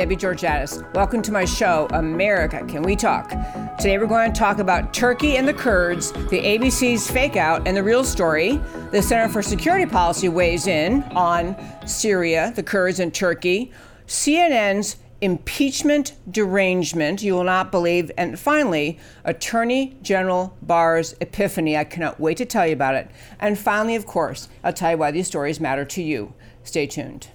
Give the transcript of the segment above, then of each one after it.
Debbie Georgatos. Welcome to my show, America Can We Talk? Today we're going to talk about Turkey and the Kurds, the ABC's fake out, and the real story. The Center for Security Policy weighs in on Syria, the Kurds, and Turkey. CNN's impeachment derangement, you will not believe. And finally, Attorney General Barr's epiphany. I cannot wait to tell you about it. And finally, of course, I'll tell you why these stories matter to you. Stay tuned.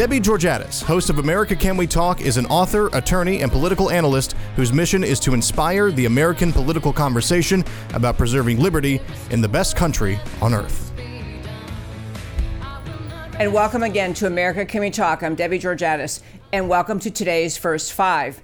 Debbie Georgatos, host of America Can We Talk, is an author, attorney, and political analyst whose mission is to inspire the American political conversation about preserving liberty in the best country on earth. And welcome again to America Can We Talk. I'm Debbie Georgatos, and welcome to today's First Five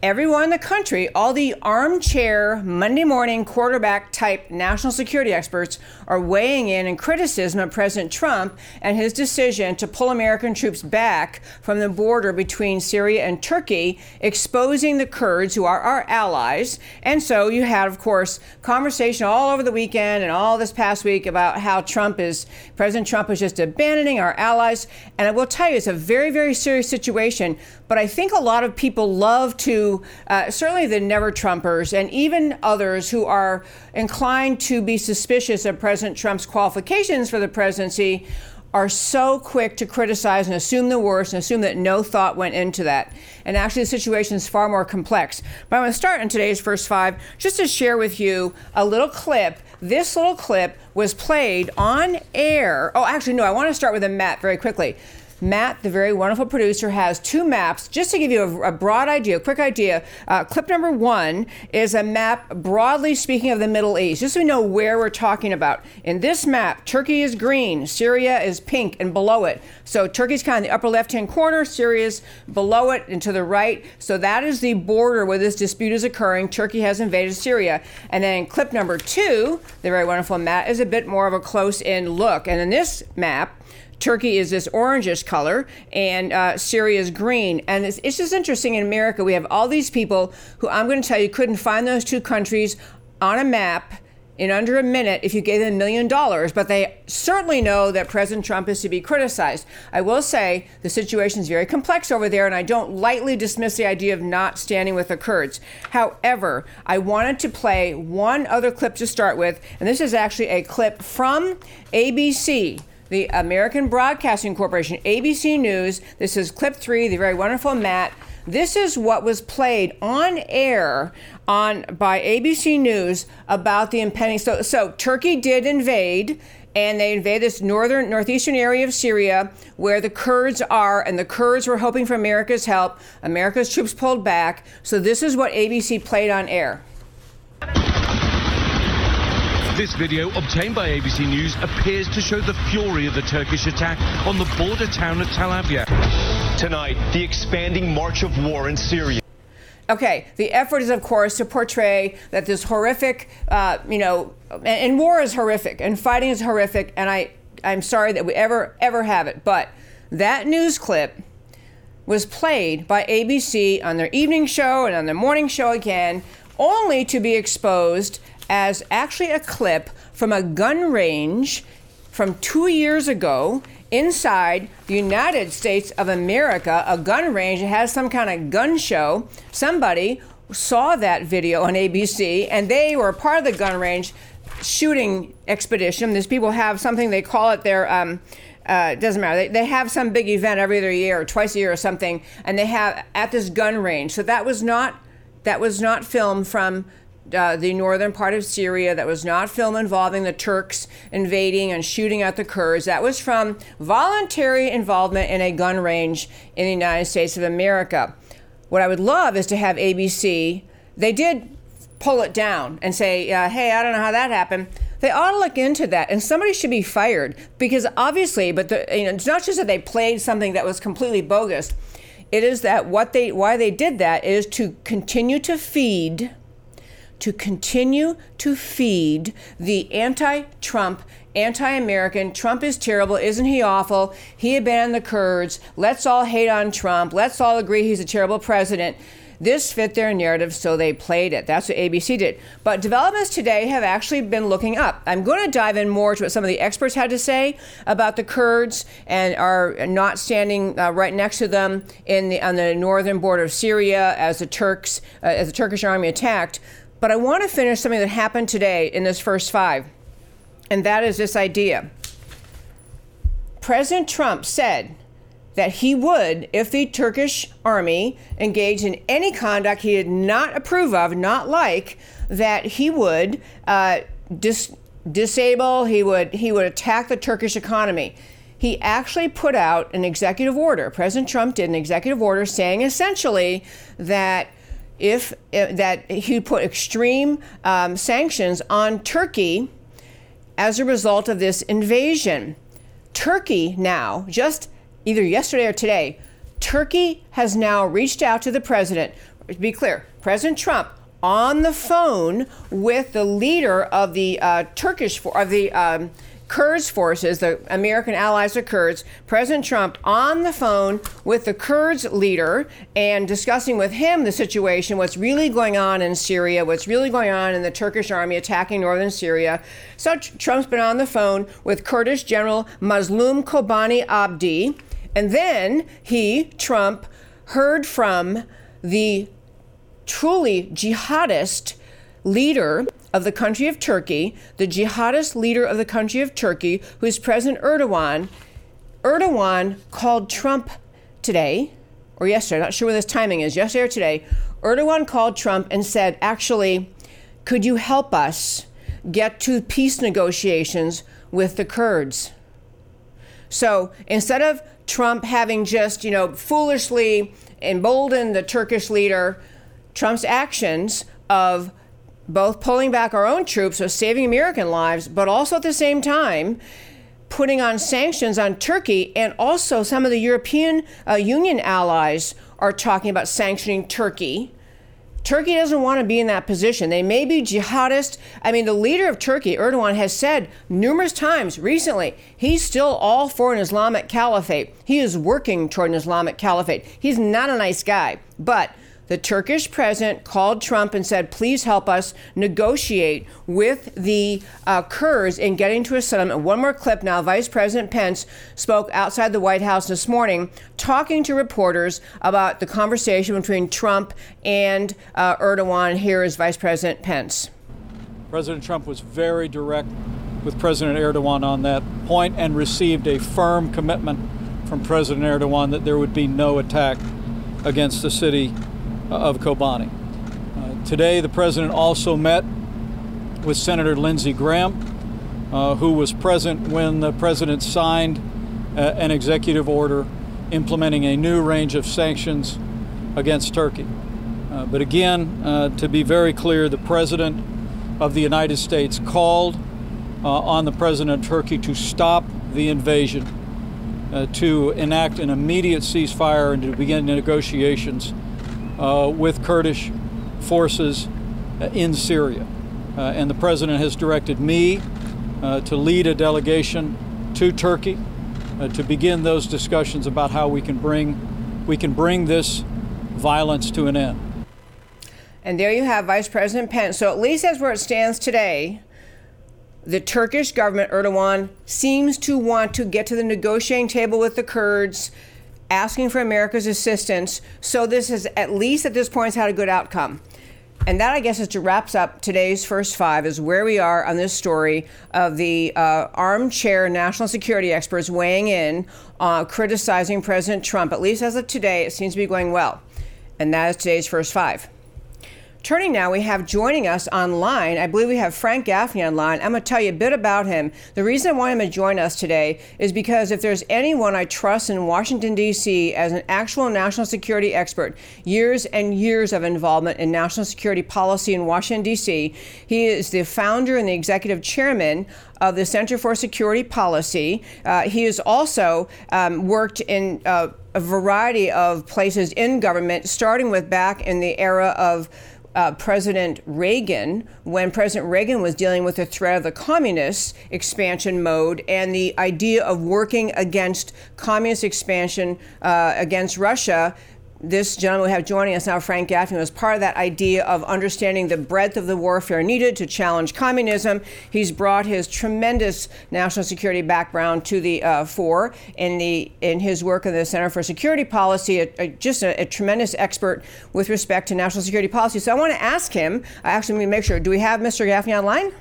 everyone in the country, all the armchair Monday morning quarterback type national security experts are weighing in in criticism of President Trump and his decision to pull American troops back from the border between Syria and Turkey, exposing the Kurds who are our allies. And so you had, of course, conversation all over the weekend and all this past week about how Trump is, President Trump is just abandoning our allies. And I will tell you, it's a very, very serious situation. But I think a lot of people love to, uh, certainly the never Trumpers and even others who are inclined to be suspicious of President Trump's qualifications for the presidency, are so quick to criticize and assume the worst and assume that no thought went into that. And actually, the situation is far more complex. But I want to start in today's first five just to share with you a little clip. This little clip was played on air. Oh, actually, no, I want to start with a map very quickly. Matt, the very wonderful producer, has two maps just to give you a, a broad idea, a quick idea. Uh, clip number one is a map, broadly speaking, of the Middle East, just so we know where we're talking about. In this map, Turkey is green, Syria is pink, and below it. So Turkey's kind of the upper left hand corner, Syria's below it and to the right. So that is the border where this dispute is occurring. Turkey has invaded Syria. And then clip number two, the very wonderful map, is a bit more of a close in look. And in this map, Turkey is this orangish color, and uh, Syria is green. And it's, it's just interesting in America, we have all these people who I'm going to tell you couldn't find those two countries on a map in under a minute if you gave them a million dollars, but they certainly know that President Trump is to be criticized. I will say the situation is very complex over there, and I don't lightly dismiss the idea of not standing with the Kurds. However, I wanted to play one other clip to start with, and this is actually a clip from ABC the American Broadcasting Corporation, ABC News. This is clip three, the very wonderful Matt. This is what was played on air on by ABC News about the impending. So, so Turkey did invade, and they invaded this northern northeastern area of Syria where the Kurds are, and the Kurds were hoping for America's help. America's troops pulled back. So this is what ABC played on air. This video, obtained by ABC News, appears to show the fury of the Turkish attack on the border town of Tel Abyad. Tonight, the expanding march of war in Syria. Okay, the effort is, of course, to portray that this horrific, uh, you know, and, and, war is horrific, and fighting is horrific, and I, I'm sorry that we ever, ever have it, but that news clip was played by ABC on their evening show and on their morning show again, only to be exposed as actually a clip from a gun range from two years ago inside the United States of America, a gun range. It has some kind of gun show. Somebody saw that video on ABC and they were part of the gun range shooting expedition. These people have something, they call it their. Um, uh, doesn't matter. They, they have some big event every other year or twice a year or something, and they have at this gun range. So that was not that was not filmed from uh, the northern part of Syria. That was not film involving the Turks invading and shooting at the Kurds. That was from voluntary involvement in a gun range in the United States of America. What I would love is to have ABC. They did pull it down and say, uh, "Hey, I don't know how that happened." They ought to look into that, and somebody should be fired because obviously, but the, you know, it's not just that they played something that was completely bogus. It is that what they why they did that is to continue to feed to continue to feed the anti Trump, anti American, Trump is terrible, isn't he awful? He abandoned the Kurds. Let's all hate on Trump. Let's all agree he's a terrible president. This fit their narrative, so they played it. That's what ABC did. But developments today have actually been looking up. I'm going to dive in more to what some of the experts had to say about the Kurds and are not standing uh, right next to them in the, on the northern border of Syria as the Turks, uh, as the Turkish army attacked. But I want to finish something that happened today in this first five, and that is this idea. President Trump said that he would, if the Turkish army engaged in any conduct he did not approve of, not like, that he would uh, dis- disable, he would, he would attack the Turkish economy. He actually put out an executive order. President Trump did an executive order saying essentially that if uh, that he put extreme um, sanctions on Turkey as a result of this invasion. Turkey now just either yesterday or today, Turkey has now reached out to the president. To be clear, President Trump on the phone with the leader of the uh, Turkish of the um, Kurds forces, the American allies of Kurds, President Trump on the phone with the Kurds leader and discussing with him the situation, what's really going on in Syria, what's really going on in the Turkish army attacking northern Syria. So Trump's been on the phone with Kurdish General Mazlum Kobani Abdi. And then he, Trump, heard from the truly jihadist leader of the country of Turkey, the jihadist leader of the country of Turkey, who is President Erdogan. Erdogan called Trump today, or yesterday, I'm not sure what this timing is, yesterday or today. Erdogan called Trump and said, actually, could you help us get to peace negotiations with the Kurds? So instead of Trump having just, you know, foolishly emboldened the Turkish leader, Trump's actions of both pulling back our own troops, so saving American lives, but also at the same time putting on sanctions on Turkey, and also some of the European uh, Union allies are talking about sanctioning Turkey. Turkey doesn't want to be in that position. They may be jihadist. I mean, the leader of Turkey, Erdogan, has said numerous times recently he's still all for an Islamic caliphate. He is working toward an Islamic caliphate. He's not a nice guy. But the Turkish president called Trump and said, please help us negotiate with the uh, Kurds in getting to a settlement. One more clip now. Vice President Pence spoke outside the White House this morning, talking to reporters about the conversation between Trump and uh, Erdogan. Here is Vice President Pence. President Trump was very direct with President Erdogan on that point and received a firm commitment from President Erdogan that there would be no attack against the city of Kobani. Uh, today, the president also met with Senator Lindsey Graham, uh, who was present when the president signed uh, an executive order implementing a new range of sanctions against Turkey. Uh, but again, uh, to be very clear, the president of the United States called uh, on the president of Turkey to stop the invasion, to enact an immediate ceasefire, and to begin negotiations uh, with Kurdish forces uh, in Syria. Uh, and the president has directed me uh, to lead a delegation to Turkey to begin those discussions about how we can bring we can bring this violence to an end. And there you have Vice President Pence. So at least as where it stands today, the Turkish government, Erdogan, seems to want to get to the negotiating table with the Kurds asking for America's assistance. So this is at least at this point has had a good outcome. And that, I guess, is to wraps up today's first five, is where we are on this story of the uh, armchair national security experts weighing in, uh, criticizing President Trump. At least as of today, it seems to be going well. And that is today's first five. Turning now, we have joining us online, I believe we have Frank Gaffney online. I'm going to tell you a bit about him. The reason I want him to join us today is because if there's anyone I trust in Washington, D.C. as an actual national security expert, years and years of involvement in national security policy in Washington, D.C., he is the founder and the executive chairman of the Center for Security Policy. Uh, he has also um, worked in uh, a variety of places in government, starting with back in the era of uh, President Reagan, when President Reagan was dealing with the threat of the communist expansion mode and the idea of working against communist expansion uh, against Russia this gentleman we have joining us now, Frank Gaffney, was part of that idea of understanding the breadth of the warfare needed to challenge communism. He's brought his tremendous national security background to the uh, fore in the in his work in the Center for Security Policy. A, a, just a, a, tremendous expert with respect to national security policy. So I want to ask him. I actually need to make sure. Do we have Mr. Gaffney online?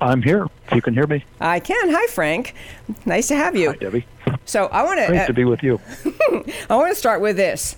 I'm here. You can hear me. I can. Hi, Frank. Nice to have you. Hi, Debbie. So I want to. Great uh, to be with you. I want to start with this.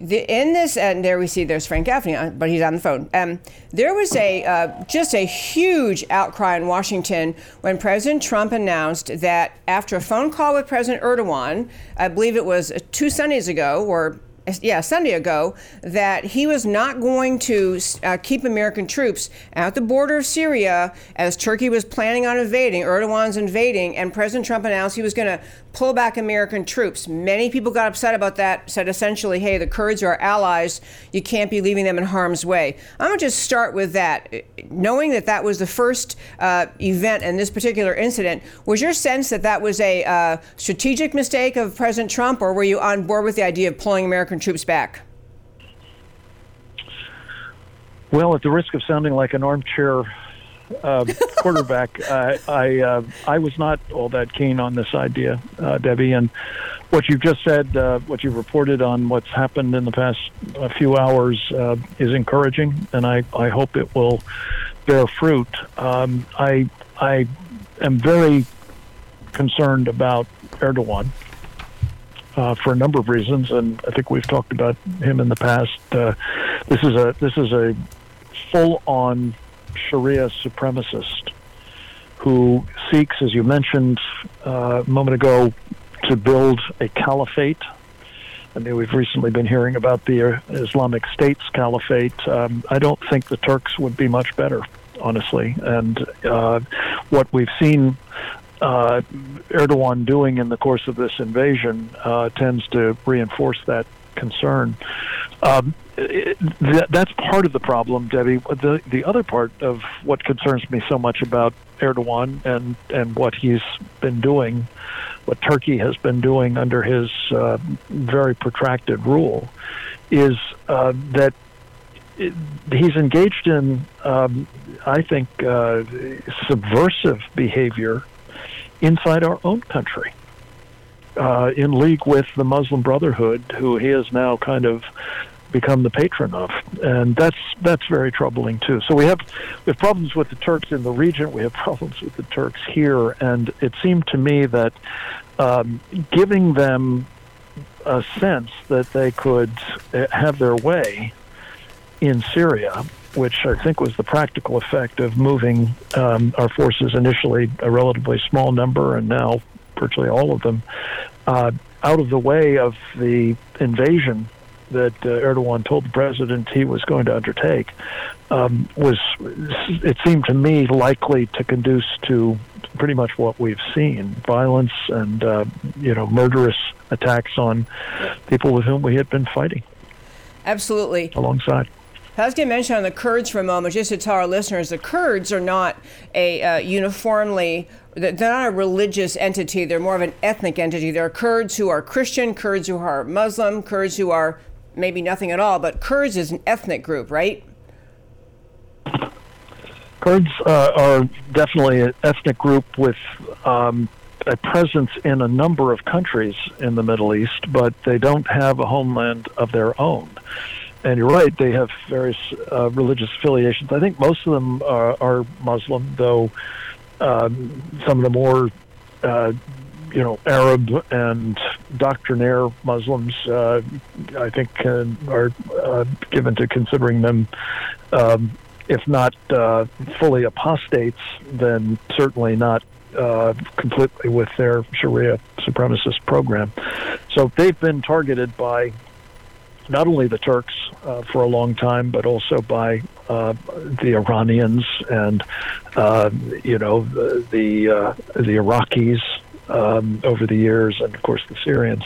The, in this, and there we see there's Frank Gaffney, uh, but he's on the phone. Um, there was a uh, just a huge outcry in Washington when President Trump announced that after a phone call with President Erdogan, I believe it was two Sundays ago, or yeah, Sunday ago, that he was not going to uh, keep American troops at the border of Syria as Turkey was planning on invading. Erdogan's invading, and President Trump announced he was going to pull back American troops. Many people got upset about that, said essentially, hey, the Kurds are our allies. You can't be leaving them in harm's way. I'm going to just start with that. Knowing that that was the first uh, event in this particular incident, was your sense that that was a uh, strategic mistake of President Trump, or were you on board with the idea of pulling American troops back? Well, at the risk of sounding like an armchair uh, quarterback, uh, I uh, I was not all that keen on this idea, uh, Debbie. And what you've just said, uh, what you've reported on what's happened in the past few hours, uh, is encouraging, and I, I hope it will bear fruit. Um, I I am very concerned about Erdogan. Uh, for a number of reasons, and I think we've talked about him in the past. Uh, this is a this is a full-on Sharia supremacist who seeks, as you mentioned uh, a moment ago, to build a caliphate. I mean, we've recently been hearing about the Islamic State's caliphate. Um, I don't think the Turks would be much better, honestly. And uh, what we've seen uh, Erdogan doing in the course of this invasion uh, tends to reinforce that concern. Um, that, that's part of the problem, Debbie. The the other part of what concerns me so much about Erdogan and and what he's been doing, what Turkey has been doing under his uh, very protracted rule, is uh, that it, he's engaged in, um, I think, uh, subversive behavior inside our own country. Uh, in league with the Muslim Brotherhood, who he has now kind of become the patron of, and that's that's very troubling too. So we have we have problems with the Turks in the region. We have problems with the Turks here, and it seemed to me that um, giving them a sense that they could uh, have their way in Syria, which I think was the practical effect of moving um, our forces initially a relatively small number, and now virtually all of them uh, out of the way of the invasion that uh, Erdogan told the president he was going to undertake um, was, it seemed to me, likely to conduce to pretty much what we've seen: violence and uh, you know murderous attacks on people with whom we had been fighting. Absolutely. Alongside. I was going to mention on the Kurds for a moment, just to tell our listeners, the Kurds are not a uh, uniformly they're not a religious entity. They're more of an ethnic entity. There are Kurds who are Christian, Kurds who are Muslim, Kurds who are maybe nothing at all, but Kurds is an ethnic group, right? Kurds uh, are definitely an ethnic group with um, a presence in a number of countries in the Middle East, but they don't have a homeland of their own. And you're right, they have various uh, religious affiliations. I think most of them are, are Muslim, though um, some of the more uh, you know, Arab and doctrinaire Muslims, uh, I think, uh, are uh, given to considering them, um, if not uh, fully apostates, then certainly not uh, completely with their Sharia supremacist program. So they've been targeted by not only the Turks uh, for a long time, but also by uh, the Iranians and uh, you know the the, uh, the Iraqis um, over the years, and of course the Syrians.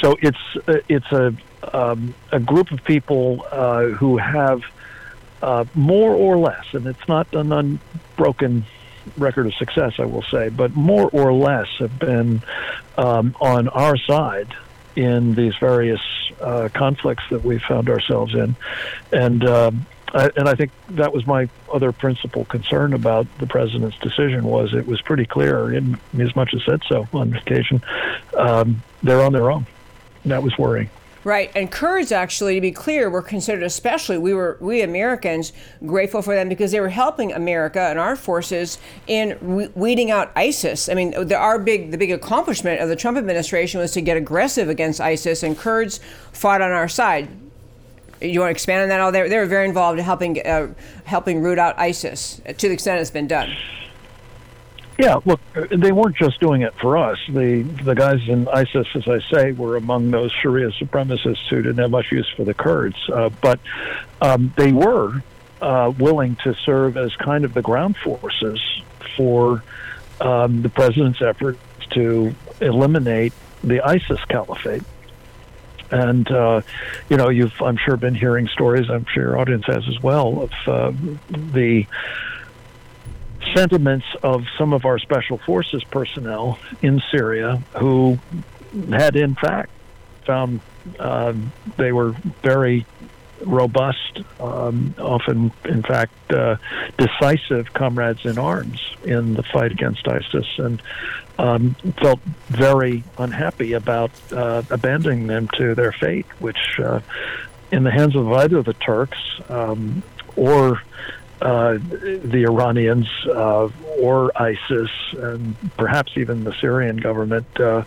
So it's uh, it's a um, a group of people uh, who have uh, more or less, and it's not an unbroken record of success, I will say, but more or less have been um, on our side in these various uh, conflicts that we found ourselves in, and. I, and I think that was my other principal concern about the president's decision was it was pretty clear, in as much as said so on occasion, um, they're on their own. That was worrying. Right, and Kurds actually, to be clear, were considered especially we were we Americans grateful for them because they were helping America and our forces in weeding out ISIS. I mean, the, our big the big accomplishment of the Trump administration was to get aggressive against ISIS, and Kurds fought on our side. You want to expand on that? All they, they were very involved in helping uh, helping root out ISIS to the extent it's been done. Yeah, look, they weren't just doing it for us. The the guys in ISIS, as I say, were among those Sharia supremacists who didn't have much use for the Kurds, uh, but um, they were uh, willing to serve as kind of the ground forces for um, the president's efforts to eliminate the ISIS caliphate. And uh, you know, you've I'm sure been hearing stories. I'm sure your audience has as well of uh, the sentiments of some of our special forces personnel in Syria who had, in fact, found uh, they were very robust, um, often, in fact, uh, decisive comrades in arms in the fight against ISIS, and um, felt very unhappy about uh, abandoning them to their fate, which, uh, in the hands of either the Turks um, or uh, the Iranians uh, or ISIS, and perhaps even the Syrian government, uh,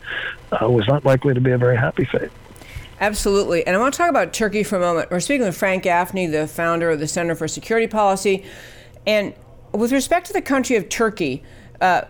was not likely to be a very happy fate. Absolutely. And I want to talk about Turkey for a moment. We're speaking with Frank Gaffney, the founder of the Center for Security Policy. And with respect to the country of Turkey, uh,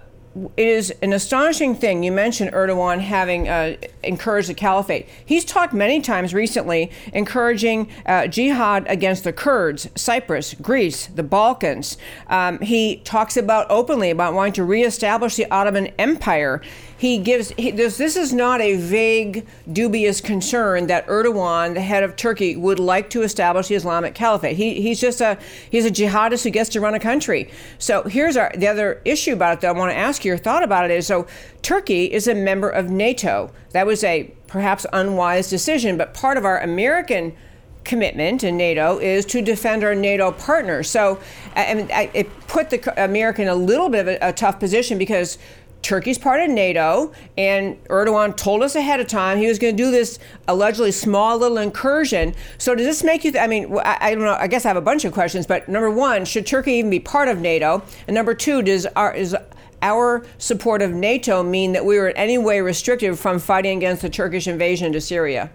it is an astonishing thing. You mentioned Erdogan having uh, encouraged the caliphate. He's talked many times recently encouraging uh, jihad against the Kurds, Cyprus, Greece, the Balkans. Um, he talks about openly about wanting to reestablish the Ottoman Empire he gives he, this, this is not a vague, dubious concern that Erdogan, the head of Turkey, would like to establish the Islamic Caliphate. He, he's just a he's a jihadist who gets to run a country. So here's our the other issue about it that I want to ask you your thought about it is so Turkey is a member of NATO. That was a perhaps unwise decision, but part of our American commitment in NATO is to defend our NATO partners. So, I it put the American a little bit of a, a tough position because Turkey's part of NATO, and Erdogan told us ahead of time he was going to do this allegedly small little incursion. So does this make you? Th- I mean, I, I, don't know. I guess I have a bunch of questions, but number one, should Turkey even be part of NATO? And number two, does our is our support of NATO mean that we were in any way restricted from fighting against the Turkish invasion into Syria?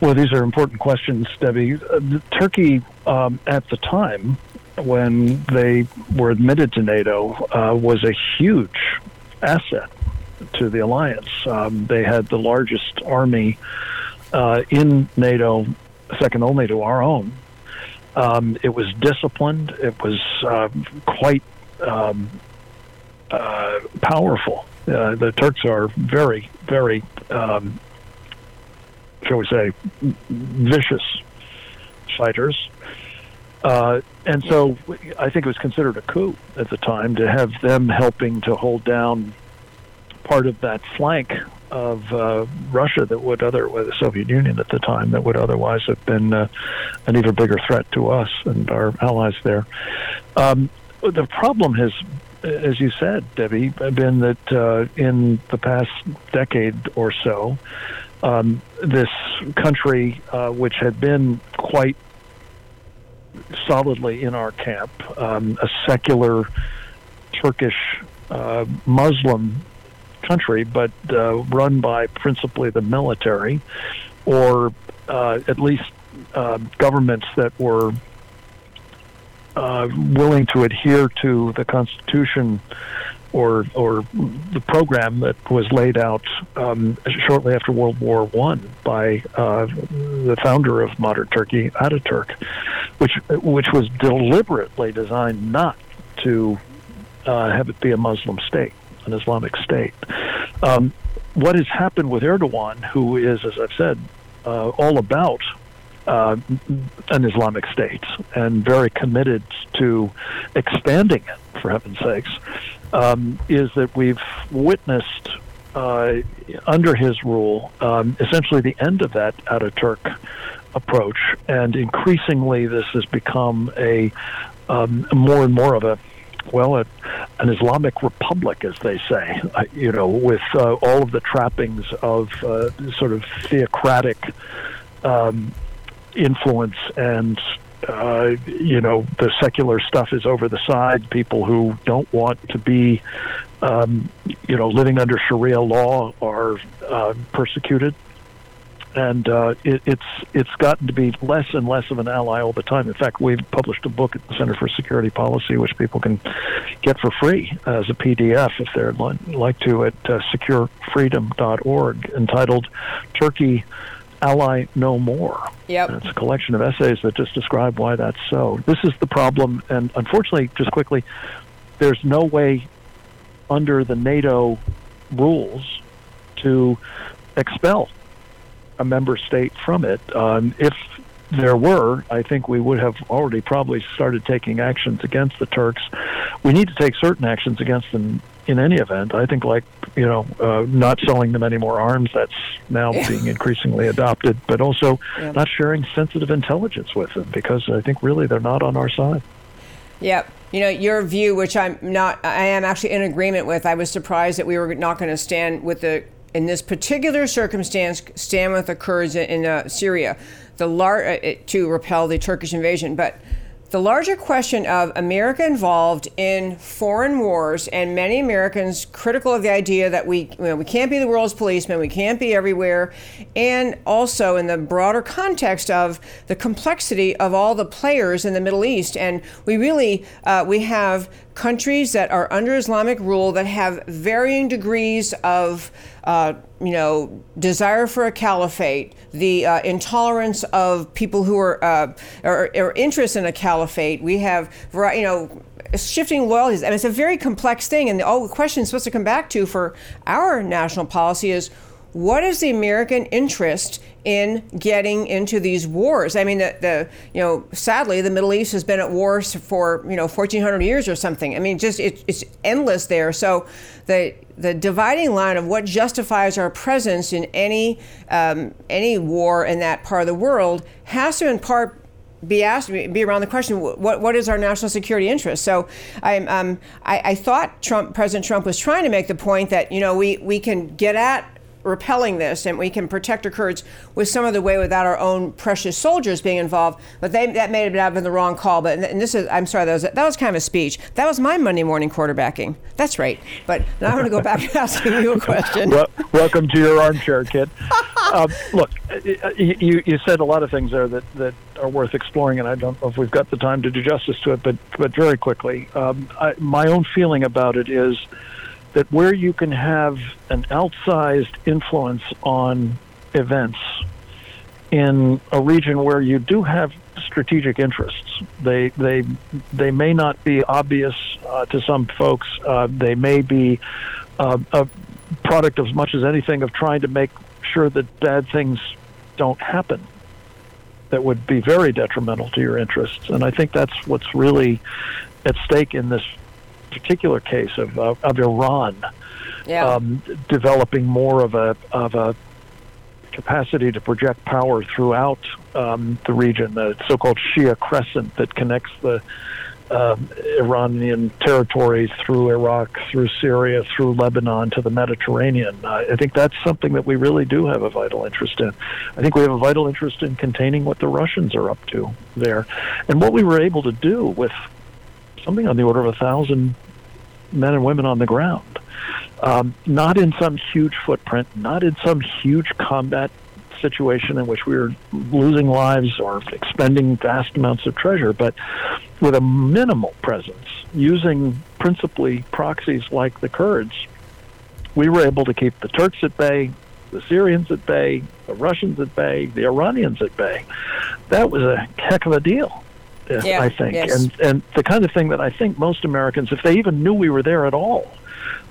Well, these are important questions, Debbie. Uh, Turkey, um, at the time, when they were admitted to NATO uh, was a huge asset to the alliance. Um, they had the largest army uh, in NATO, second only to our own. Um, it was disciplined. It was uh, quite um, uh, powerful. Uh, the Turks are very, very, um, shall we say, vicious fighters. Uh, and so I think it was considered a coup at the time to have them helping to hold down part of that flank of uh, Russia that would other the Soviet Union at the time that would otherwise have been uh, an even bigger threat to us and our allies there. Um, the problem has, as you said, Debbie, been that uh, in the past decade or so, um, this country, uh, which had been quite solidly in our camp, um, a secular Turkish uh, Muslim country, but uh, run by principally the military, or uh, at least uh, governments that were uh, willing to adhere to the Constitution or or the program that was laid out um, shortly after World War One by uh, the founder of modern Turkey, Ataturk, which which was deliberately designed not to uh, have it be a Muslim state, an Islamic state. Um, what has happened with Erdogan, who is, as I've said, uh, all about uh, an Islamic state and very committed to expanding it, for heaven's sakes, um, is that we've witnessed uh, under his rule, um, essentially the end of that Ataturk approach, and increasingly this has become a um, more and more of a well, a, an Islamic republic, as they say, uh, you know, with uh, all of the trappings of uh, sort of theocratic um, influence and. Uh, you know, the secular stuff is over the side. People who don't want to be, um, you know, living under Sharia law are uh, persecuted and uh, it, it's it's gotten to be less and less of an ally all the time. In fact, we've published a book at the Center for Security Policy, which people can get for free as a PDF if they'd like to at uh, securefreedom.org, entitled "Turkey Ally No More." Yep. And it's a collection of essays that just describe why that's so. This is the problem, and unfortunately, just quickly, there's no way under the NATO rules to expel a member state from it. Um, if there were, I think we would have already probably started taking actions against the Turks. We need to take certain actions against them in any event. I think, like, you know, uh, not selling them any more arms, that's now yeah. being increasingly adopted, but also yeah. not sharing sensitive intelligence with them because I think really they're not on our side. Yep. You know, your view, which I'm not, I am actually in agreement with. I was surprised that we were not going to stand with the in this particular circumstance, stand occurs in uh, Syria, the lar- uh, to repel the Turkish invasion. But the larger question of America involved in foreign wars and many Americans critical of the idea that we you know, we can't be the world's policeman, we can't be everywhere, and also in the broader context of the complexity of all the players in the Middle East. And we really uh, we have countries that are under Islamic rule that have varying degrees of uh, you know, desire for a caliphate, the uh, intolerance of people who are uh, or, or interest in a caliphate. We have, you know, shifting loyalties. I mean, it's a very complex thing. And the oh, question is supposed to come back to for our national policy is what is the American interest in getting into these wars? I mean, the, the you know, sadly, the Middle East has been at war for you know 1,400 years or something. I mean, just it, it's endless there. So the the dividing line of what justifies our presence in any um, any war in that part of the world has to in part be asked be around the question what what is our national security interest so I, um, I, I thought Trump President Trump was trying to make the point that you know we we can get at repelling this, and we can protect our Kurds with some of the way without our own precious soldiers being involved. But they, that may have been the wrong call. But and this is, I'm sorry, that was that was kind of a speech. That was my Monday morning quarterbacking. That's right. But now I'm going to go back to asking you a question. Well, welcome to your armchair, kid. um, look, you you said a lot of things there that that are worth exploring, and I don't know if we've got the time to do justice to it. But but very quickly, um, I, my own feeling about it is that where you can have an outsized influence on events in a region where you do have strategic interests. They they they may not be obvious uh, to some folks. Uh, they may be uh, a product as much as anything of trying to make sure that bad things don't happen. That would be very detrimental to your interests, and I think that's what's really at stake in this particular case of uh, of Iran yeah. um, developing more of a of a capacity to project power throughout um, the region, the so-called Shia Crescent that connects the um, Iranian territories through Iraq, through Syria, through Lebanon to the Mediterranean. Uh, I think that's something that we really do have a vital interest in. I think we have a vital interest in containing what the Russians are up to there, and what we were able to do with something on the order of a thousand men and women on the ground. Um, not in some huge footprint, not in some huge combat situation in which we were losing lives or expending vast amounts of treasure, but with a minimal presence, using principally proxies like the Kurds, we were able to keep the Turks at bay, the Syrians at bay, the Russians at bay, the Iranians at bay. That was a heck of a deal yeah, I think, yes. and and the kind of thing that I think most Americans, if they even knew we were there at all,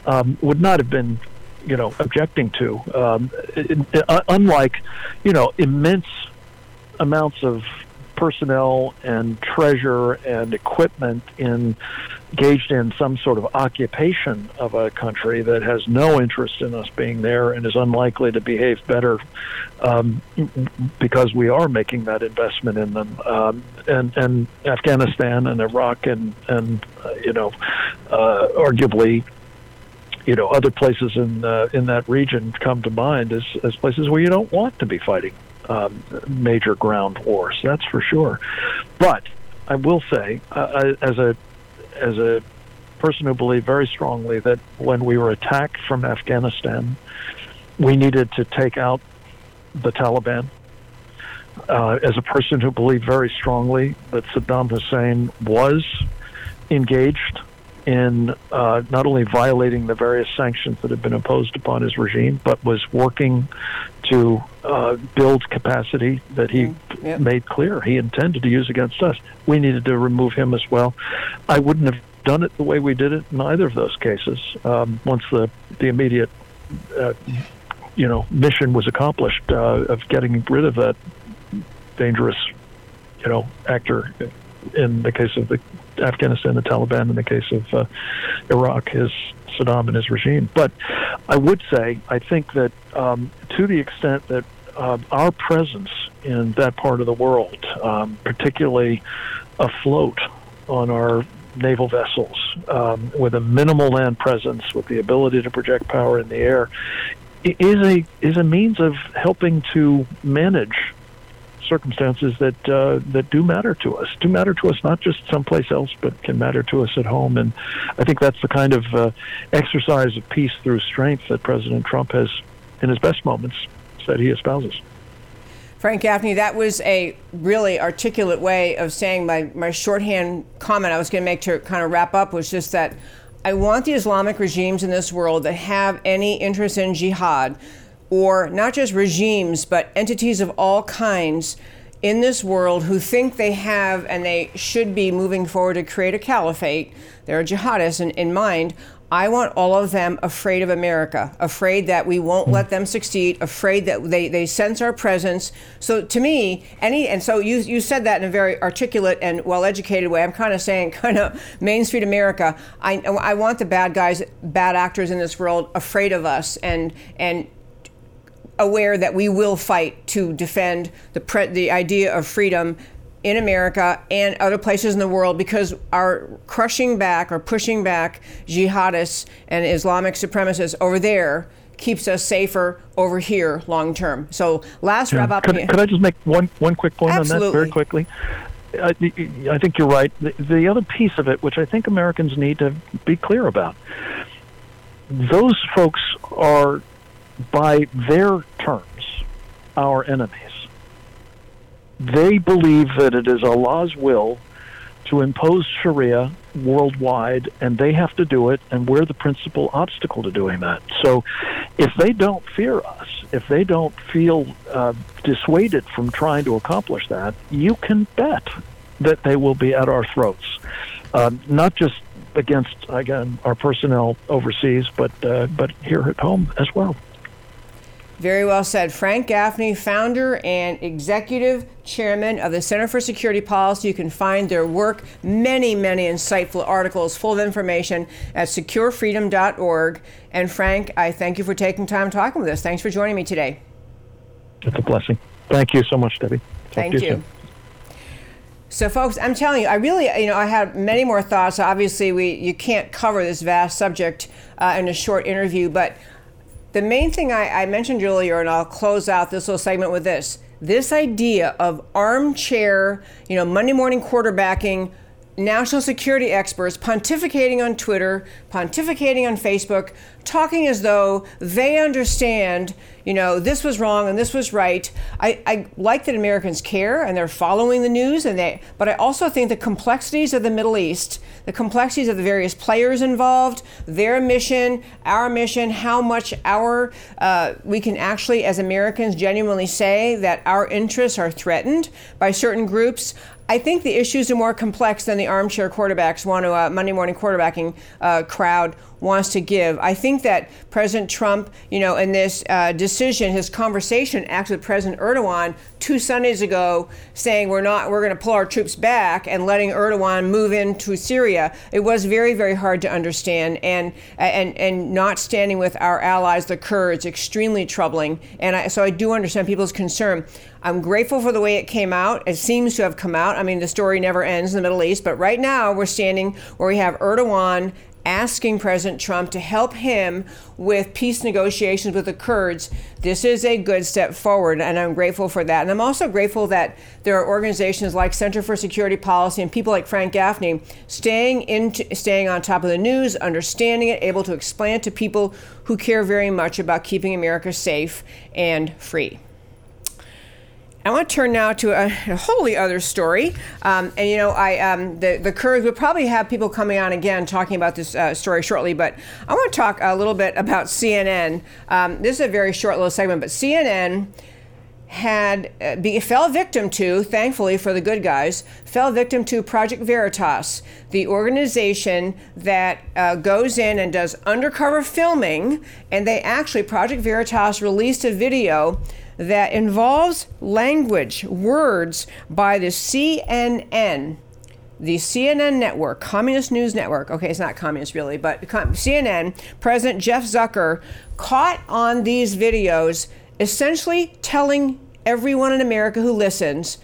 um, would not have been, you know, objecting to. Um, it, it, uh, unlike, you know, immense amounts of personnel and treasure and equipment in engaged in some sort of occupation of a country that has no interest in us being there and is unlikely to behave better um, because we are making that investment in them. Um, and, and Afghanistan and Iraq and, and uh, you know, uh, arguably you know other places in uh, in that region come to mind as as places where you don't want to be fighting um, major ground wars. That's for sure. But I will say, uh, as a as a person who believed very strongly that when we were attacked from Afghanistan, we needed to take out the Taliban. Uh, as a person who believed very strongly that Saddam Hussein was engaged in uh, not only violating the various sanctions that had been imposed upon his regime, but was working to uh, build capacity that he mm, yep. made clear he intended to use against us. We needed to remove him as well. I wouldn't have done it the way we did it in either of those cases. Um, once the the immediate uh, you know mission was accomplished uh, of getting rid of that dangerous you know actor in the case of the Afghanistan, the Taliban. In the case of uh, Iraq, is Saddam and his regime. But I would say I think that um, to the extent that uh, our presence in that part of the world, um, particularly afloat on our naval vessels, um, with a minimal land presence, with the ability to project power in the air, is a is a means of helping to manage circumstances that uh, that do matter to us, do matter to us not just someplace else, but can matter to us at home. And I think that's the kind of uh, exercise of peace through strength that President Trump has, in his best moments, said he espouses. Frank Gaffney, that was a really articulate way of saying my, my shorthand comment I was going to make to kind of wrap up was just that I want the Islamic regimes in this world that have any interest in jihad or not just regimes, but entities of all kinds in this world who think they have and they should be moving forward to create a caliphate, they're jihadists in, in mind. I want all of them afraid of America, afraid that we won't let them succeed, afraid that they, they sense our presence. So to me, any and so you you said that in a very articulate and well educated way. I'm kind of saying kind of Main Street America. I I want the bad guys, bad actors in this world afraid of us and and aware that we will fight to defend the pre- the idea of freedom in America and other places in the world because our crushing back or pushing back jihadists and Islamic supremacists over there keeps us safer over here long term. So last yeah. wrap up. Could, could, I just make one one quick point Absolutely. on that very quickly? Uh, I, I think you're right. The, the other piece of it, which I think Americans need to be clear about, those folks are by their terms, our enemies. They believe that it is Allah's will to impose Sharia worldwide, and they have to do it, and we're the principal obstacle to doing that. So, if they don't fear us, if they don't feel uh, dissuaded from trying to accomplish that, you can bet that they will be at our throats. Uh, not just against again our personnel overseas, but uh, but here at home as well. Very well said. Frank Gaffney, founder and executive chairman of the Center for Security Policy. You can find their work, many, many insightful articles full of information at securefreedom.org. And Frank, I thank you for taking time talking with us. Thanks for joining me today. It's a blessing. Thank you so much, Debbie. Talk thank you. you. So, folks, I'm telling you, I really, you know, I had many more thoughts. Obviously, we you can't cover this vast subject uh, in a short interview, but the main thing I, I mentioned earlier, and I'll close out this little segment with this this idea of armchair, you know, Monday morning quarterbacking national security experts pontificating on Twitter, pontificating on Facebook, talking as though they understand, you know, this was wrong and this was right. I, I like that Americans care and they're following the news and they but I also think the complexities of the Middle East, the complexities of the various players involved, their mission, our mission, how much our uh, we can actually as Americans genuinely say that our interests are threatened by certain groups. I think the issues are more complex than the armchair quarterbacks want to, uh, Monday morning quarterbacking uh, crowd wants to give. I think that President Trump, you know, in this uh, decision, his conversation actually with President Erdogan two Sundays ago, saying we're not, we're going to pull our troops back and letting Erdogan move into Syria. It was very, very hard to understand, and and and not standing with our allies, the Kurds, extremely troubling. And I, so I do understand people's concern. I'm grateful for the way it came out. It seems to have come out. I mean, the story never ends in the Middle East, but right now we're standing where we have Erdogan asking President Trump to help him with peace negotiations with the Kurds. This is a good step forward, and I'm grateful for that. And I'm also grateful that there are organizations like Center for Security Policy and people like Frank Gaffney staying into, staying on top of the news, understanding it, able to explain it to people who care very much about keeping America safe and free. I want to turn now to a, a wholly other story. Um, and you know, I um, the the Kurds will probably have people coming on again talking about this uh, story shortly. But I want to talk a little bit about CNN. Um, this is a very short little segment, but CNN had uh, be, fell victim to, thankfully for the good guys, fell victim to Project Veritas, the organization that uh, goes in and does undercover filming. And they actually, Project Veritas released a video that involves language, words by the CNN, the CNN network, Communist News Network. Okay, it's not communist really, but CNN, President Jeff Zucker caught on these videos essentially telling everyone in America who listens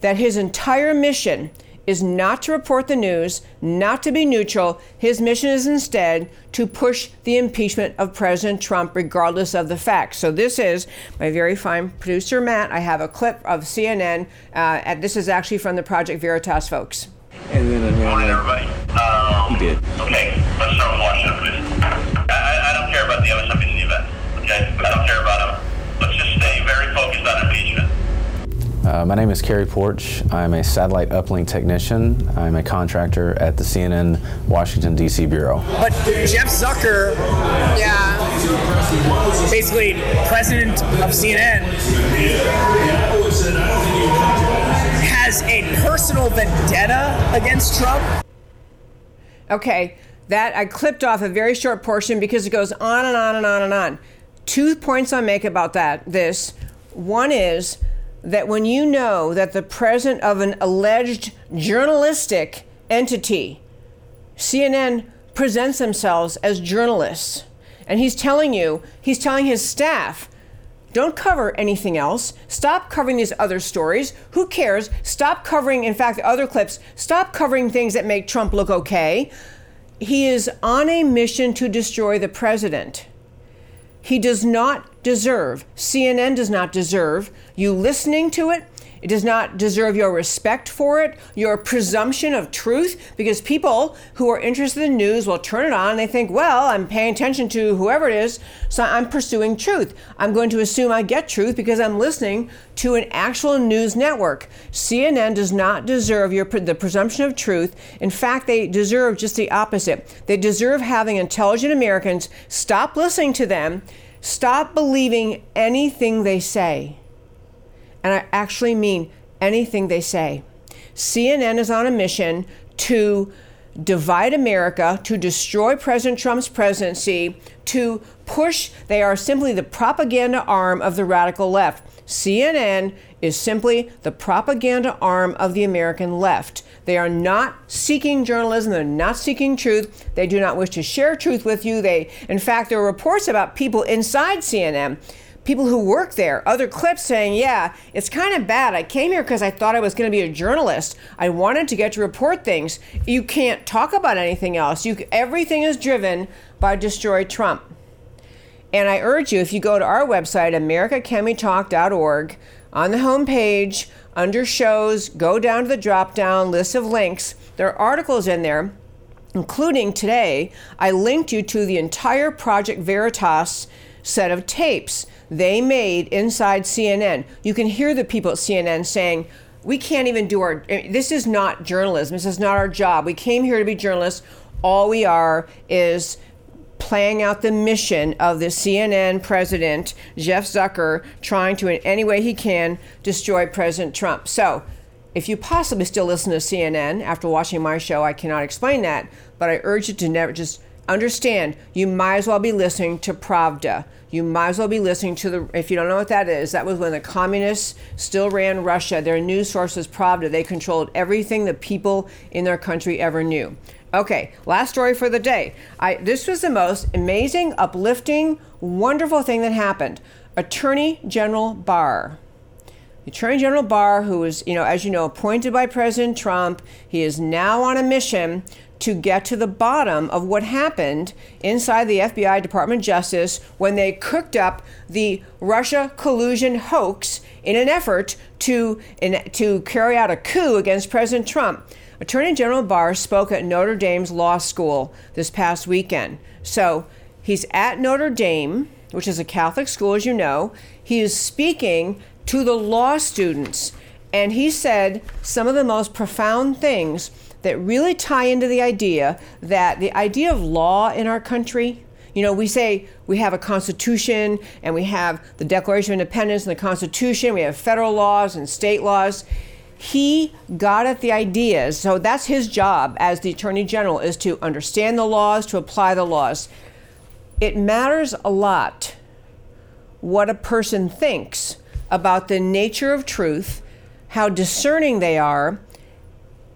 that his entire mission is not to report the news, not to be neutral. His mission is instead to push the impeachment of President Trump, regardless of the facts. So, this is my very fine producer, Matt. I have a clip of CNN. Uh, and this is actually from the Project Veritas folks. And then Good morning, everybody. Um, did. Okay, let's start with Washington, please. I, I don't care about the other stuff in the event, okay? I don't care about them. Let's just stay very focused on impeachment. Uh, my name is Cary Poarch. I'm a satellite uplink technician. I'm a contractor at the CNN Washington, D.C. Bureau. But Jeff Zucker, yeah, basically president of CNN, has a personal vendetta against Trump. Okay, that I clipped off a very short portion because it goes on and on and on and on. Two points I make about that. This one is that when you know that the president of an alleged journalistic entity, CNN presents themselves as journalists, and he's telling you, he's telling his staff, don't cover anything else. Stop covering these other stories. Who cares? Stop covering, in fact, the other clips. Stop covering things that make Trump look okay. He is on a mission to destroy the president. He does not deserve, CNN does not deserve you listening to it. It does not deserve your respect for it, your presumption of truth, because people who are interested in news will turn it on and they think, well, I'm paying attention to whoever it is, so I'm pursuing truth. I'm going to assume I get truth because I'm listening to an actual news network. CNN does not deserve your the presumption of truth. In fact, they deserve just the opposite. They deserve having intelligent Americans stop listening to them Stop believing anything they say. And I actually mean anything they say. CNN is on a mission to divide America, to destroy President Trump's presidency, to push, they are simply the propaganda arm of the radical left. CNN is simply the propaganda arm of the American left. They are not seeking journalism, they're not seeking truth. They do not wish to share truth with you. They in fact there are reports about people inside CNN people who work there, other clips saying, Yeah, it's kind of bad. I came here because I thought I was going to be a journalist. I wanted to get to report things. You can't talk about anything else. You, everything is driven by destroy Trump. And I urge you, if you go to our website, americacanwetalk.org, on the homepage, under shows, go down to the drop down list of links. There are articles in there, including today. I linked you to the entire Project Veritas set of tapes they made inside CNN. You can hear the people at CNN saying, we can't even do our this is not journalism this is not our job we came here to be journalists all we are is playing out the mission of the CNN president, Jeff Zucker, trying to, in any way he can, destroy President Trump. So, if you possibly still listen to CNN after watching my show, I cannot explain that, but I urge you to never just understand you might as well be listening to Pravda. You might as well be listening to the, if you don't know what that is, that was when the communists still ran Russia. Their news source was Pravda. They controlled everything the people in their country ever knew. Okay, last story for the day. I, this was the most amazing, uplifting, wonderful thing that happened. Attorney General Barr. Attorney General Barr, who was, you know, as you know, appointed by President Trump, he is now on a mission to get to the bottom of what happened inside the FBI Department of Justice when they cooked up the Russia collusion hoax in an effort to, in, to carry out a coup against President Trump. Attorney General Barr spoke at Notre Dame's law school this past weekend. So he's at Notre Dame, which is a Catholic school, as you know. He is speaking to the law students, and he said some of the most profound things that really tie into the idea that the idea of law in our country. You know, we say we have a constitution and we have the Declaration of Independence and the Constitution, we have federal laws and state laws. He got at the ideas, so that's his job as the Attorney General is to understand the laws, to apply the laws. It matters a lot what a person thinks about the nature of truth, how discerning they are,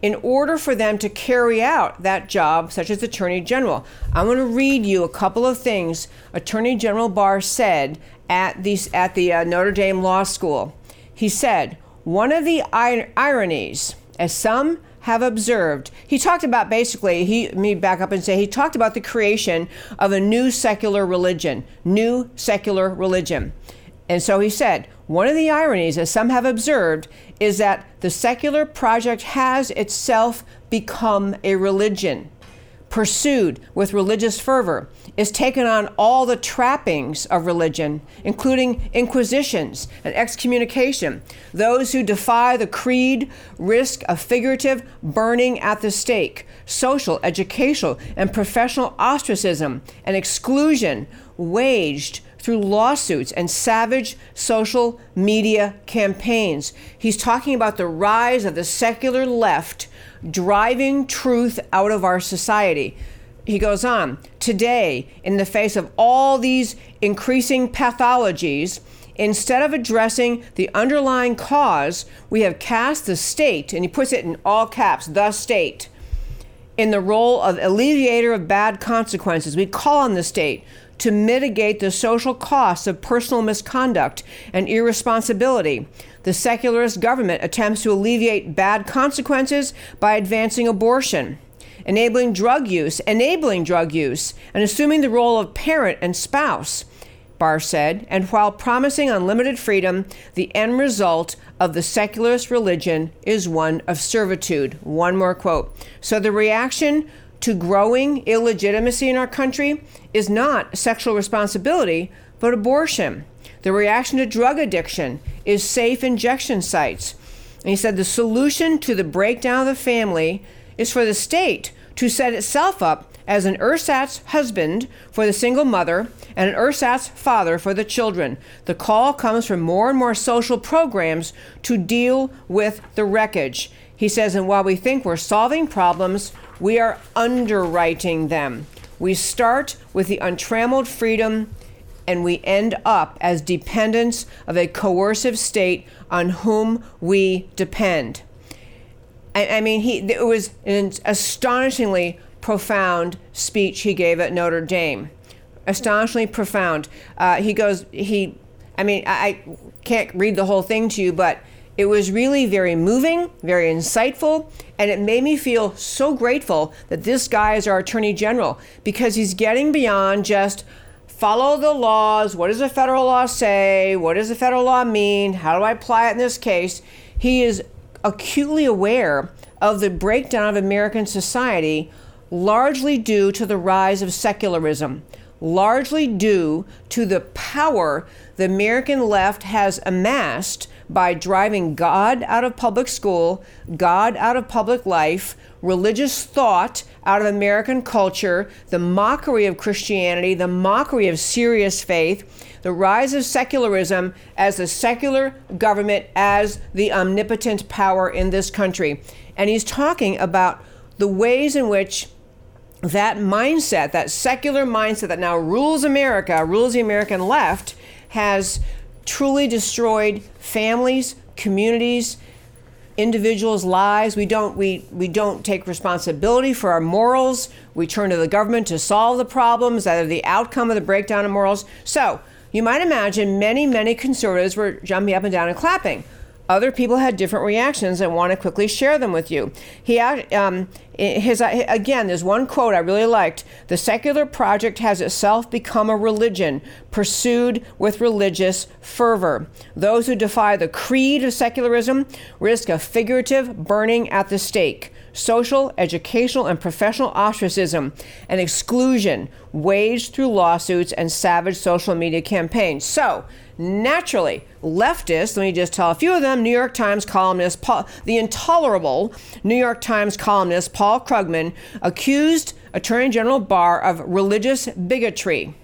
in order for them to carry out that job, such as Attorney General. I'm going to read you a couple of things Attorney General Barr said at the, at the uh, Notre Dame Law School. He said, One of the ir- ironies, as some have observed, he talked about basically, he, me back up and say, he talked about the creation of a new secular religion, new secular religion. And so he said, one of the ironies, as some have observed, is that the secular project has itself become a religion, pursued with religious fervor, is taken on all the trappings of religion, including inquisitions and excommunication. Those who defy the creed risk a figurative burning at the stake, social, educational, and professional ostracism and exclusion waged through lawsuits and savage social media campaigns. He's talking about the rise of the secular left driving truth out of our society. He goes on, today, in the face of all these increasing pathologies, instead of addressing the underlying cause, we have cast the state, and he puts it in all caps, the state, in the role of alleviator of bad consequences. We call on the state to mitigate the social costs of personal misconduct and irresponsibility. The secularist government attempts to alleviate bad consequences by advancing abortion, enabling drug use, enabling drug use, and assuming the role of parent and spouse. Barr said, and while promising unlimited freedom, the end result of the secularist religion is one of servitude. One more quote. So the reaction to growing illegitimacy in our country is not sexual responsibility, but abortion. The reaction to drug addiction is safe injection sites. And he said the solution to the breakdown of the family is for the state to set itself up as an ersatz husband for the single mother and an ersatz father for the children. The call comes from more and more social programs to deal with the wreckage. He says, and while we think we're solving problems, we are underwriting them. We start with the untrammeled freedom and we end up as dependents of a coercive state on whom we depend. I, mean, he, it was an astonishingly profound speech he gave at Notre Dame. Astonishingly profound. Uh, he goes, he, I mean, I, I can't read the whole thing to you, but it was really very moving, very insightful, and it made me feel so grateful that this guy is our Attorney General because he's getting beyond just follow the laws. What does the federal law say? What does the federal law mean? How do I apply it in this case? He is acutely aware of the breakdown of American society, largely due to the rise of secularism, largely due to the power the American left has amassed by driving God out of public school, God out of public life, religious thought out of American culture, the mockery of Christianity, the mockery of serious faith, the rise of secularism as the secular government as the omnipotent power in this country. And he's talking about the ways in which that mindset, that secular mindset that now rules America, rules the American left, has truly destroyed families, communities, individuals' lives. We don't we we don't take responsibility for our morals. We turn to the government to solve the problems that are the outcome of the breakdown of morals. So you might imagine many, many conservatives were jumping up and down and clapping. Other people had different reactions and want to quickly share them with you. He um, his again. There's one quote I really liked. The secular project has itself become a religion pursued with religious fervor. Those who defy the creed of secularism risk a figurative burning at the stake social, educational, and professional ostracism and exclusion waged through lawsuits and savage social media campaigns. So, naturally, leftists, let me just tell a few of them New York Times columnist, Paul, the intolerable New York Times columnist Paul Krugman accused Attorney General Barr of religious bigotry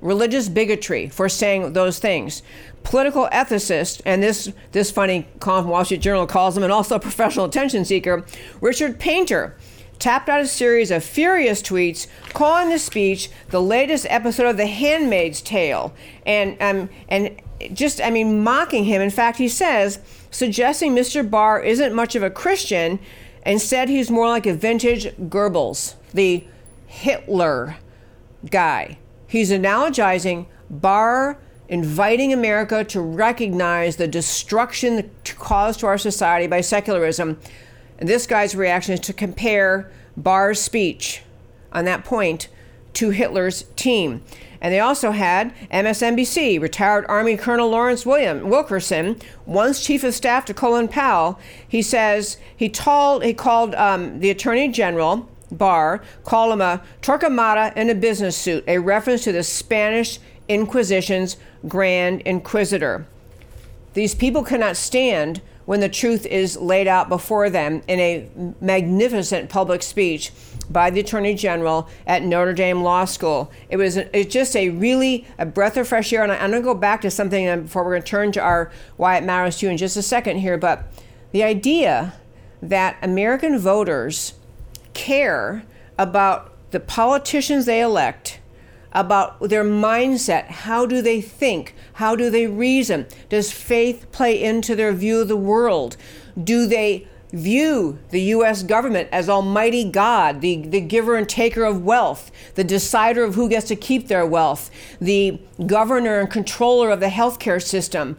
religious bigotry for saying those things. Political ethicist, and this this funny column from Wall Street Journal calls him, and also a professional attention seeker, Richard Painter, tapped out a series of furious tweets calling the speech the latest episode of The Handmaid's Tale, and um, and just I mean mocking him. In fact, he says suggesting Mr. Barr isn't much of a Christian. Instead, he's more like a vintage Goebbels, the Hitler guy. He's analogizing Barr inviting America to recognize the destruction caused to our society by secularism. And this guy's reaction is to compare Barr's speech on that point to Hitler's team. And they also had MSNBC, retired Army Colonel Lawrence William Wilkerson, once chief of staff to Colin Powell. He says he told he called um, the Attorney General Barr, called him a Torquemada in a business suit, a reference to the Spanish Inquisition's Grand Inquisitor. These people cannot stand when the truth is laid out before them in a magnificent public speech by the Attorney General at Notre Dame Law School. It was it's just a really a breath of fresh air. And I, am going to go back to something um, before we're going to turn to our why it matters to you in just a second here. But the idea that American voters care about the politicians they elect, about their mindset. How do they think? How do they reason? Does faith play into their view of the world? Do they view the U.S. government as Almighty God, the, the giver and taker of wealth, the decider of who gets to keep their wealth, the governor and controller of the healthcare system?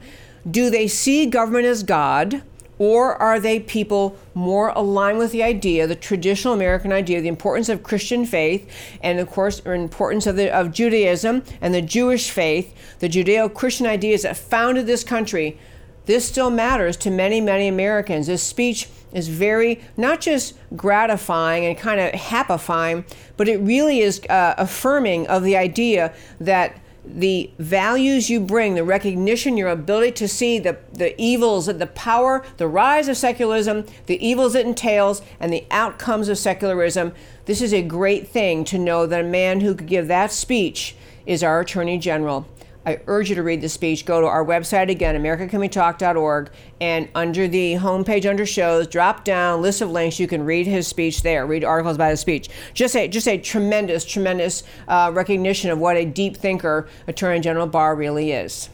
Do they see government as God? Or are they people more aligned with the idea, the traditional American idea, the importance of Christian faith, and of course, the importance of, the, of Judaism and the Jewish faith, the Judeo Christian ideas that founded this country? This still matters to many, many Americans. This speech is very, not just gratifying and kind of happifying, but it really is uh, affirming of the idea that the values you bring, the recognition, your ability to see the, the evils, the power, the rise of secularism, the evils it entails, and the outcomes of secularism. This is a great thing to know that a man who could give that speech is our Attorney General. I urge you to read the speech. Go to our website again, americacanwetalk.org, and under the homepage under shows, drop down list of links. You can read his speech there. Read articles about his speech. Just a just a tremendous, tremendous uh, recognition of what a deep thinker Attorney General Barr really is.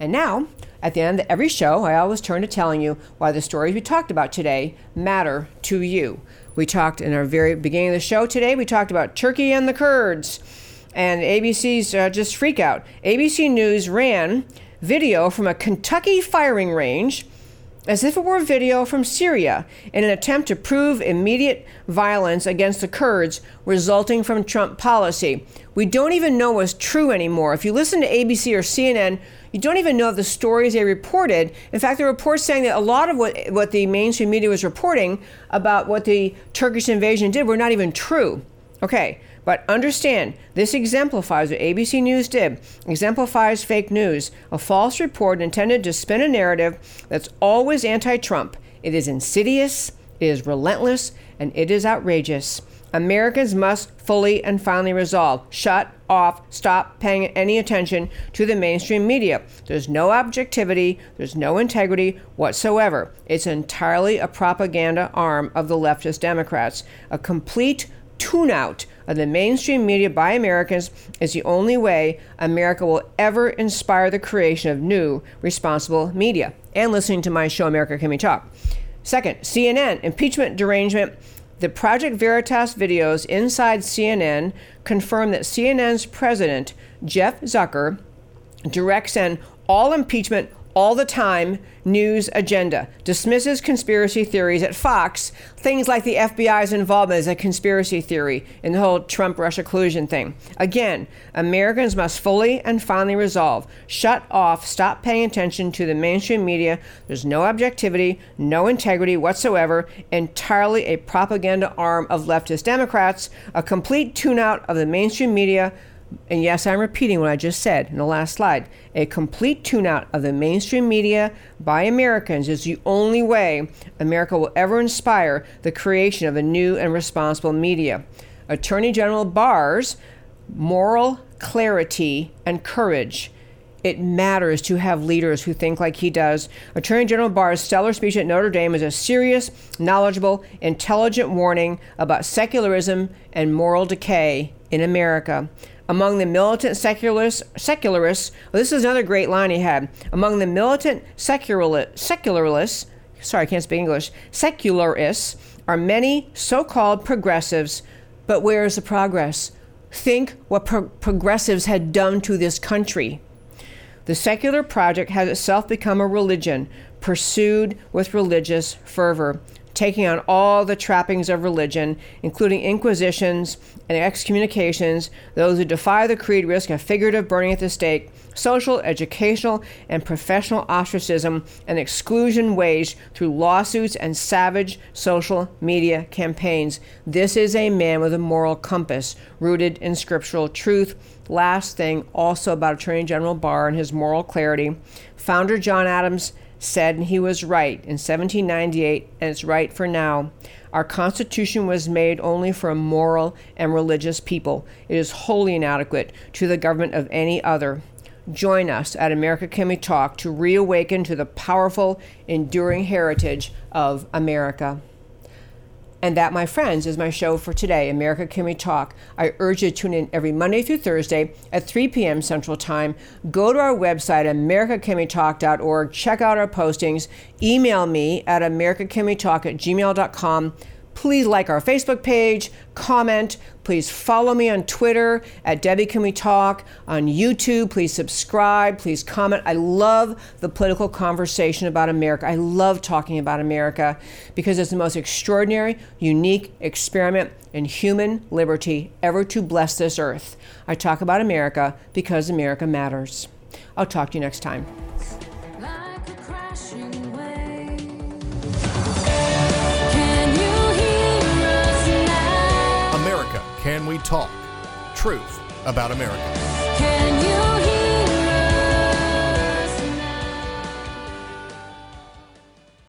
And now, at the end of every show, I always turn to telling you why the stories we talked about today matter to you. We talked in our very beginning of the show today. We talked about Turkey and the Kurds and ABC's uh, just freak out. ABC News ran video from a Kentucky firing range as if it were video from Syria in an attempt to prove immediate violence against the Kurds resulting from Trump policy. We don't even know what's true anymore. If you listen to ABC or CNN, you don't even know the stories they reported. In fact, the reports saying that a lot of what, what the mainstream media was reporting about what the Turkish invasion did were not even true. Okay, but understand, this exemplifies what ABC News did, exemplifies fake news, a false report intended to spin a narrative that's always anti Trump. It is insidious, it is relentless, and it is outrageous. Americans must fully and finally resolve shut off, stop paying any attention to the mainstream media. There's no objectivity, there's no integrity whatsoever. It's entirely a propaganda arm of the leftist Democrats, a complete tune out of the mainstream media by Americans is the only way America will ever inspire the creation of new, responsible media. And listening to my show, America Can We Talk. Second, CNN, impeachment derangement. The Project Veritas videos inside CNN confirm that CNN's president, Jeff Zucker, directs an all impeachment, all the time news agenda, dismisses conspiracy theories at Fox, things like the FBI's involvement as a conspiracy theory in the whole Trump Russia collusion thing. Again, Americans must fully and finally resolve. Shut off, stop paying attention to the mainstream media. There's no objectivity, no integrity whatsoever, entirely a propaganda arm of leftist Democrats, a complete tune out of the mainstream media and yes, I'm repeating what I just said in the last slide. A complete tune out of the mainstream media by Americans is the only way America will ever inspire the creation of a new and responsible media. Attorney General Barr's moral clarity and courage. It matters to have leaders who think like he does. Attorney General Barr's stellar speech at Notre Dame is a serious, knowledgeable, intelligent warning about secularism and moral decay in America. Among the militant secularists, secularists well, this is another great line he had. Among the militant secularists sorry, I can't speak English, secularists are many so called progressives, but where is the progress? Think what pro- progressives had done to this country. The secular project has itself become a religion, pursued with religious fervor taking on all the trappings of religion, including inquisitions and excommunications. Those who defy the creed risk a figurative burning at the stake, social, educational, and professional ostracism and exclusion waged through lawsuits and savage social media campaigns. This is a man with a moral compass rooted in scriptural truth. Last thing, also about Attorney General Barr and his moral clarity. Founder John Adams said he was right in 1798, and it's right for now. Our Constitution was made only for a moral and religious people. It is wholly inadequate to the government of any other. Join us at America Can We Talk to reawaken to the powerful, enduring heritage of America. And that, my friends, is my show for today, America Can We Talk. I urge you to tune in every Monday through Thursday at 3 p.m. Central Time. Go to our website, americacanwetalk.org. Check out our postings. Email me at americacanwetalk at gmail.com. Please like our Facebook page, comment. Please follow me on Twitter at Debbie Can We Talk, on YouTube. Please subscribe. Please comment. I love the political conversation about America. I love talking about America because it's the most extraordinary, unique experiment in human liberty ever to bless this earth. I talk about America because America matters. I'll talk to you next time. America, can we talk? Truth about America.